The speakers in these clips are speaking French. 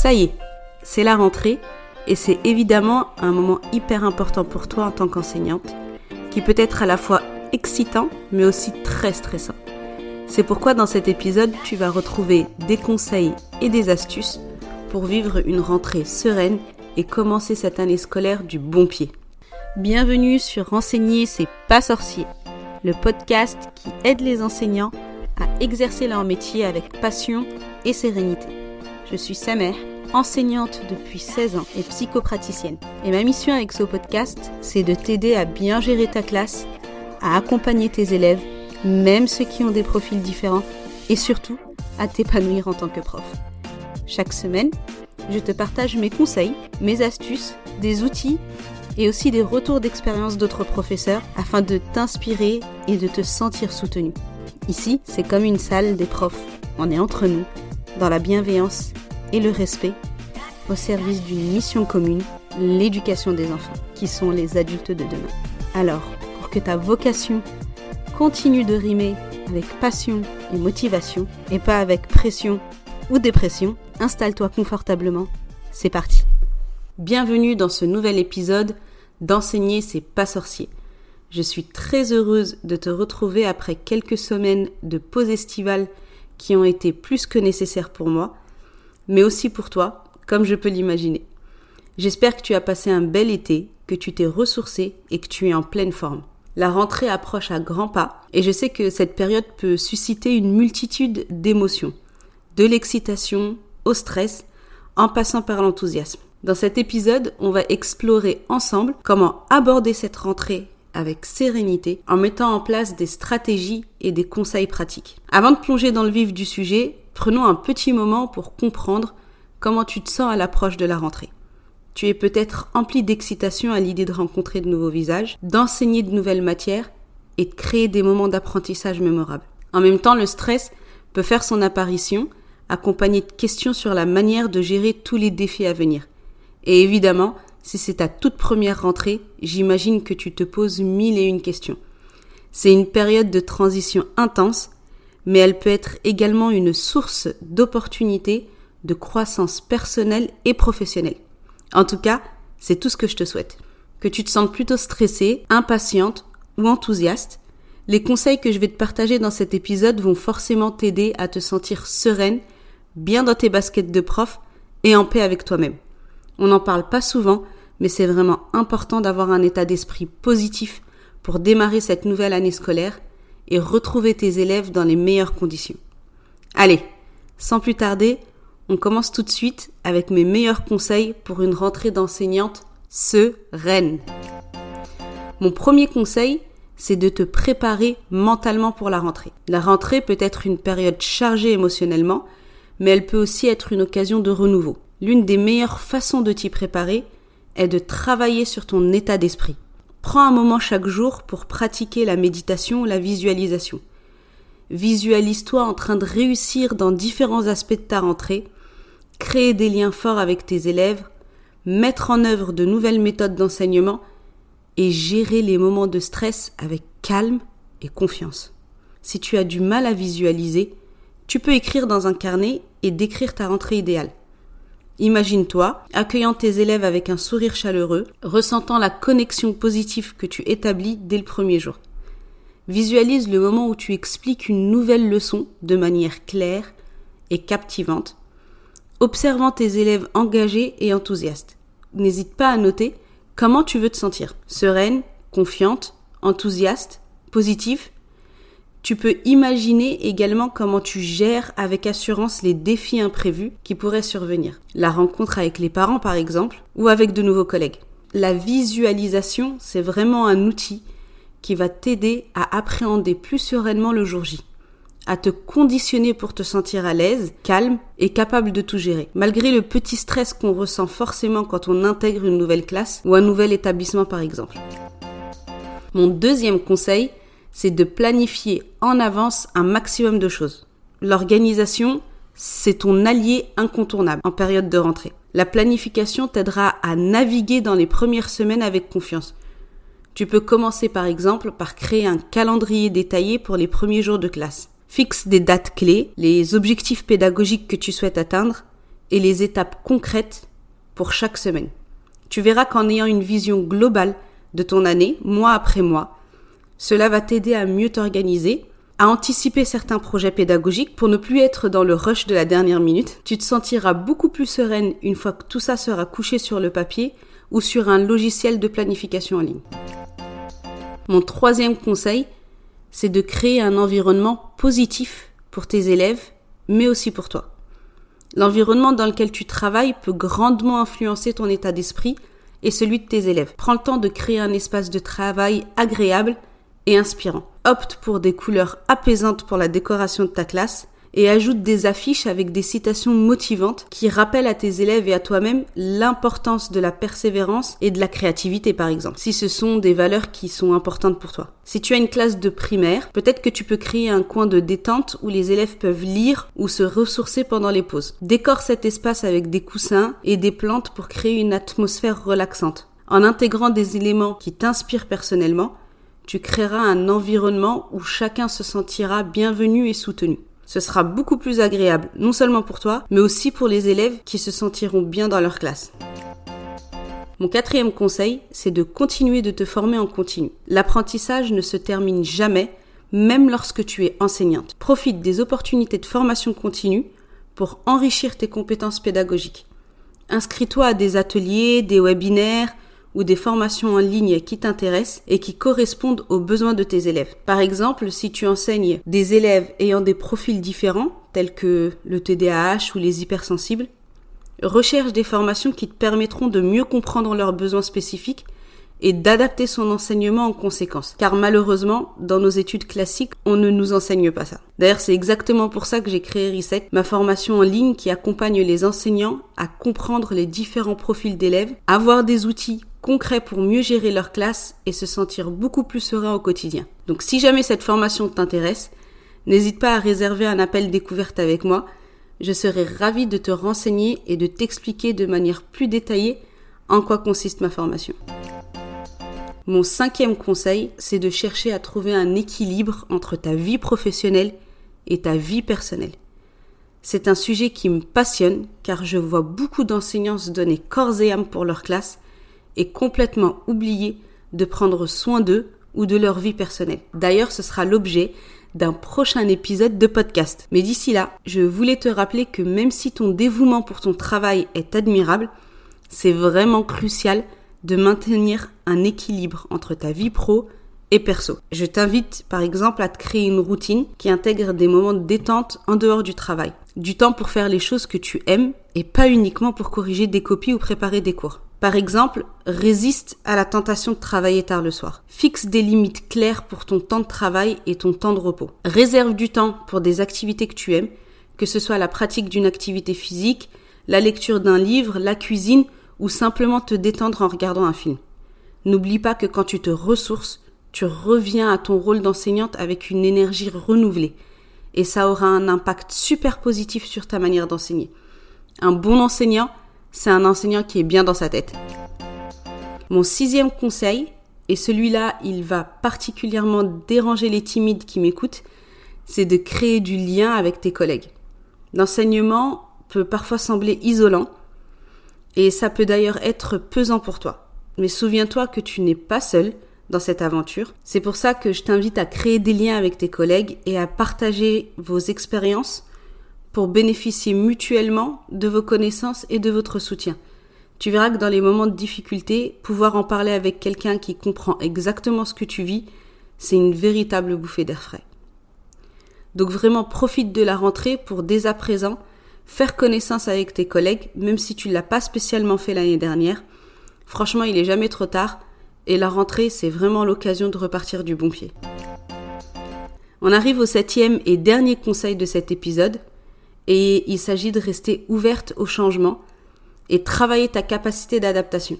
Ça y est, c'est la rentrée et c'est évidemment un moment hyper important pour toi en tant qu'enseignante, qui peut être à la fois excitant mais aussi très stressant. C'est pourquoi dans cet épisode, tu vas retrouver des conseils et des astuces pour vivre une rentrée sereine et commencer cette année scolaire du bon pied. Bienvenue sur Renseigner, c'est pas sorcier, le podcast qui aide les enseignants à exercer leur métier avec passion et sérénité. Je suis Samer, enseignante depuis 16 ans et psychopraticienne. Et ma mission avec ce podcast, c'est de t'aider à bien gérer ta classe, à accompagner tes élèves, même ceux qui ont des profils différents, et surtout à t'épanouir en tant que prof. Chaque semaine, je te partage mes conseils, mes astuces, des outils et aussi des retours d'expérience d'autres professeurs afin de t'inspirer et de te sentir soutenu. Ici, c'est comme une salle des profs. On est entre nous dans la bienveillance et le respect au service d'une mission commune, l'éducation des enfants, qui sont les adultes de demain. Alors, pour que ta vocation continue de rimer avec passion et motivation, et pas avec pression ou dépression, installe-toi confortablement. C'est parti. Bienvenue dans ce nouvel épisode d'Enseigner, c'est pas sorcier. Je suis très heureuse de te retrouver après quelques semaines de pause estivale qui ont été plus que nécessaires pour moi, mais aussi pour toi, comme je peux l'imaginer. J'espère que tu as passé un bel été, que tu t'es ressourcé et que tu es en pleine forme. La rentrée approche à grands pas et je sais que cette période peut susciter une multitude d'émotions, de l'excitation au stress, en passant par l'enthousiasme. Dans cet épisode, on va explorer ensemble comment aborder cette rentrée avec sérénité en mettant en place des stratégies et des conseils pratiques. Avant de plonger dans le vif du sujet, prenons un petit moment pour comprendre comment tu te sens à l'approche de la rentrée. Tu es peut-être empli d'excitation à l'idée de rencontrer de nouveaux visages, d'enseigner de nouvelles matières et de créer des moments d'apprentissage mémorables. En même temps, le stress peut faire son apparition, accompagné de questions sur la manière de gérer tous les défis à venir. Et évidemment, si c'est ta toute première rentrée, j'imagine que tu te poses mille et une questions. C'est une période de transition intense, mais elle peut être également une source d'opportunités, de croissance personnelle et professionnelle. En tout cas, c'est tout ce que je te souhaite. Que tu te sentes plutôt stressée, impatiente ou enthousiaste, les conseils que je vais te partager dans cet épisode vont forcément t'aider à te sentir sereine, bien dans tes baskets de prof et en paix avec toi-même. On n'en parle pas souvent, mais c'est vraiment important d'avoir un état d'esprit positif pour démarrer cette nouvelle année scolaire et retrouver tes élèves dans les meilleures conditions. Allez, sans plus tarder, on commence tout de suite avec mes meilleurs conseils pour une rentrée d'enseignante sereine. Mon premier conseil, c'est de te préparer mentalement pour la rentrée. La rentrée peut être une période chargée émotionnellement, mais elle peut aussi être une occasion de renouveau. L'une des meilleures façons de t'y préparer, est de travailler sur ton état d'esprit. Prends un moment chaque jour pour pratiquer la méditation ou la visualisation. Visualise-toi en train de réussir dans différents aspects de ta rentrée, créer des liens forts avec tes élèves, mettre en œuvre de nouvelles méthodes d'enseignement et gérer les moments de stress avec calme et confiance. Si tu as du mal à visualiser, tu peux écrire dans un carnet et décrire ta rentrée idéale. Imagine-toi accueillant tes élèves avec un sourire chaleureux, ressentant la connexion positive que tu établis dès le premier jour. Visualise le moment où tu expliques une nouvelle leçon de manière claire et captivante, observant tes élèves engagés et enthousiastes. N'hésite pas à noter comment tu veux te sentir. Sereine, confiante, enthousiaste, positive tu peux imaginer également comment tu gères avec assurance les défis imprévus qui pourraient survenir. La rencontre avec les parents par exemple, ou avec de nouveaux collègues. La visualisation, c'est vraiment un outil qui va t'aider à appréhender plus sereinement le jour J, à te conditionner pour te sentir à l'aise, calme et capable de tout gérer, malgré le petit stress qu'on ressent forcément quand on intègre une nouvelle classe ou un nouvel établissement par exemple. Mon deuxième conseil, c'est de planifier en avance un maximum de choses. L'organisation, c'est ton allié incontournable en période de rentrée. La planification t'aidera à naviguer dans les premières semaines avec confiance. Tu peux commencer par exemple par créer un calendrier détaillé pour les premiers jours de classe. Fixe des dates clés, les objectifs pédagogiques que tu souhaites atteindre et les étapes concrètes pour chaque semaine. Tu verras qu'en ayant une vision globale de ton année, mois après mois, cela va t'aider à mieux t'organiser, à anticiper certains projets pédagogiques pour ne plus être dans le rush de la dernière minute. Tu te sentiras beaucoup plus sereine une fois que tout ça sera couché sur le papier ou sur un logiciel de planification en ligne. Mon troisième conseil, c'est de créer un environnement positif pour tes élèves, mais aussi pour toi. L'environnement dans lequel tu travailles peut grandement influencer ton état d'esprit et celui de tes élèves. Prends le temps de créer un espace de travail agréable et inspirant. Opte pour des couleurs apaisantes pour la décoration de ta classe et ajoute des affiches avec des citations motivantes qui rappellent à tes élèves et à toi-même l'importance de la persévérance et de la créativité par exemple, si ce sont des valeurs qui sont importantes pour toi. Si tu as une classe de primaire, peut-être que tu peux créer un coin de détente où les élèves peuvent lire ou se ressourcer pendant les pauses. Décore cet espace avec des coussins et des plantes pour créer une atmosphère relaxante. En intégrant des éléments qui t'inspirent personnellement, tu créeras un environnement où chacun se sentira bienvenu et soutenu. Ce sera beaucoup plus agréable, non seulement pour toi, mais aussi pour les élèves qui se sentiront bien dans leur classe. Mon quatrième conseil, c'est de continuer de te former en continu. L'apprentissage ne se termine jamais, même lorsque tu es enseignante. Profite des opportunités de formation continue pour enrichir tes compétences pédagogiques. Inscris-toi à des ateliers, des webinaires, ou des formations en ligne qui t'intéressent et qui correspondent aux besoins de tes élèves. Par exemple, si tu enseignes des élèves ayant des profils différents, tels que le TDAH ou les hypersensibles, recherche des formations qui te permettront de mieux comprendre leurs besoins spécifiques et d'adapter son enseignement en conséquence. Car malheureusement, dans nos études classiques, on ne nous enseigne pas ça. D'ailleurs, c'est exactement pour ça que j'ai créé Reset, ma formation en ligne qui accompagne les enseignants à comprendre les différents profils d'élèves, avoir des outils concrets pour mieux gérer leur classe et se sentir beaucoup plus serein au quotidien. Donc si jamais cette formation t'intéresse, n'hésite pas à réserver un appel découverte avec moi. Je serai ravie de te renseigner et de t'expliquer de manière plus détaillée en quoi consiste ma formation. Mon cinquième conseil, c'est de chercher à trouver un équilibre entre ta vie professionnelle et ta vie personnelle. C'est un sujet qui me passionne car je vois beaucoup d'enseignants se donner corps et âme pour leur classe et complètement oublier de prendre soin d'eux ou de leur vie personnelle. D'ailleurs, ce sera l'objet d'un prochain épisode de podcast. Mais d'ici là, je voulais te rappeler que même si ton dévouement pour ton travail est admirable, c'est vraiment crucial de maintenir un équilibre entre ta vie pro et perso. Je t'invite par exemple à te créer une routine qui intègre des moments de détente en dehors du travail. Du temps pour faire les choses que tu aimes et pas uniquement pour corriger des copies ou préparer des cours. Par exemple, résiste à la tentation de travailler tard le soir. Fixe des limites claires pour ton temps de travail et ton temps de repos. Réserve du temps pour des activités que tu aimes, que ce soit la pratique d'une activité physique, la lecture d'un livre, la cuisine ou simplement te détendre en regardant un film. N'oublie pas que quand tu te ressources, tu reviens à ton rôle d'enseignante avec une énergie renouvelée. Et ça aura un impact super positif sur ta manière d'enseigner. Un bon enseignant, c'est un enseignant qui est bien dans sa tête. Mon sixième conseil, et celui-là, il va particulièrement déranger les timides qui m'écoutent, c'est de créer du lien avec tes collègues. L'enseignement peut parfois sembler isolant, et ça peut d'ailleurs être pesant pour toi. Mais souviens-toi que tu n'es pas seul dans cette aventure. C'est pour ça que je t'invite à créer des liens avec tes collègues et à partager vos expériences pour bénéficier mutuellement de vos connaissances et de votre soutien. Tu verras que dans les moments de difficulté, pouvoir en parler avec quelqu'un qui comprend exactement ce que tu vis, c'est une véritable bouffée d'air frais. Donc vraiment profite de la rentrée pour dès à présent faire connaissance avec tes collègues, même si tu ne l'as pas spécialement fait l'année dernière. Franchement, il est jamais trop tard et la rentrée, c'est vraiment l'occasion de repartir du bon pied. On arrive au septième et dernier conseil de cet épisode et il s'agit de rester ouverte au changement et travailler ta capacité d'adaptation.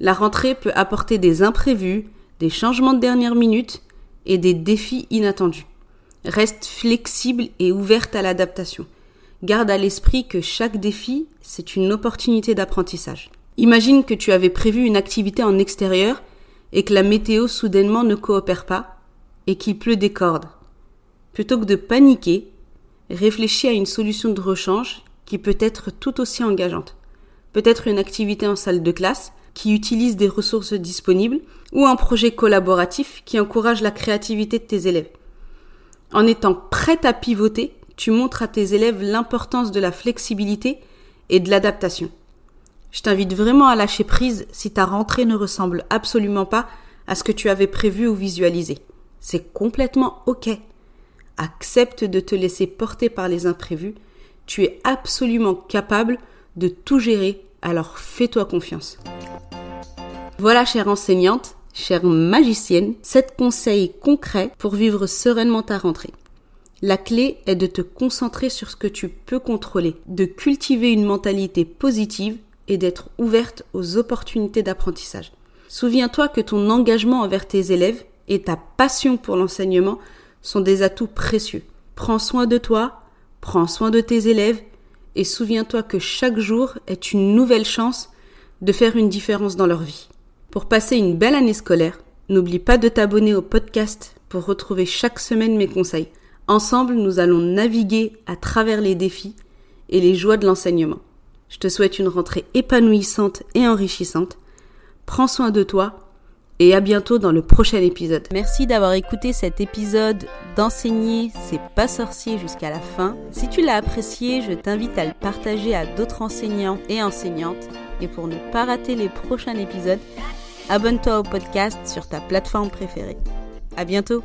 La rentrée peut apporter des imprévus, des changements de dernière minute et des défis inattendus. Reste flexible et ouverte à l'adaptation garde à l'esprit que chaque défi, c'est une opportunité d'apprentissage. Imagine que tu avais prévu une activité en extérieur et que la météo soudainement ne coopère pas et qu'il pleut des cordes. Plutôt que de paniquer, réfléchis à une solution de rechange qui peut être tout aussi engageante. Peut-être une activité en salle de classe qui utilise des ressources disponibles ou un projet collaboratif qui encourage la créativité de tes élèves. En étant prête à pivoter, tu montres à tes élèves l'importance de la flexibilité et de l'adaptation. Je t'invite vraiment à lâcher prise si ta rentrée ne ressemble absolument pas à ce que tu avais prévu ou visualisé. C'est complètement OK. Accepte de te laisser porter par les imprévus. Tu es absolument capable de tout gérer, alors fais-toi confiance. Voilà, chère enseignante, chère magicienne, sept conseils concrets pour vivre sereinement ta rentrée. La clé est de te concentrer sur ce que tu peux contrôler, de cultiver une mentalité positive et d'être ouverte aux opportunités d'apprentissage. Souviens-toi que ton engagement envers tes élèves et ta passion pour l'enseignement sont des atouts précieux. Prends soin de toi, prends soin de tes élèves et souviens-toi que chaque jour est une nouvelle chance de faire une différence dans leur vie. Pour passer une belle année scolaire, n'oublie pas de t'abonner au podcast pour retrouver chaque semaine mes conseils. Ensemble, nous allons naviguer à travers les défis et les joies de l'enseignement. Je te souhaite une rentrée épanouissante et enrichissante. Prends soin de toi et à bientôt dans le prochain épisode. Merci d'avoir écouté cet épisode d'enseigner c'est pas sorcier jusqu'à la fin. Si tu l'as apprécié, je t'invite à le partager à d'autres enseignants et enseignantes. Et pour ne pas rater les prochains épisodes, abonne-toi au podcast sur ta plateforme préférée. À bientôt!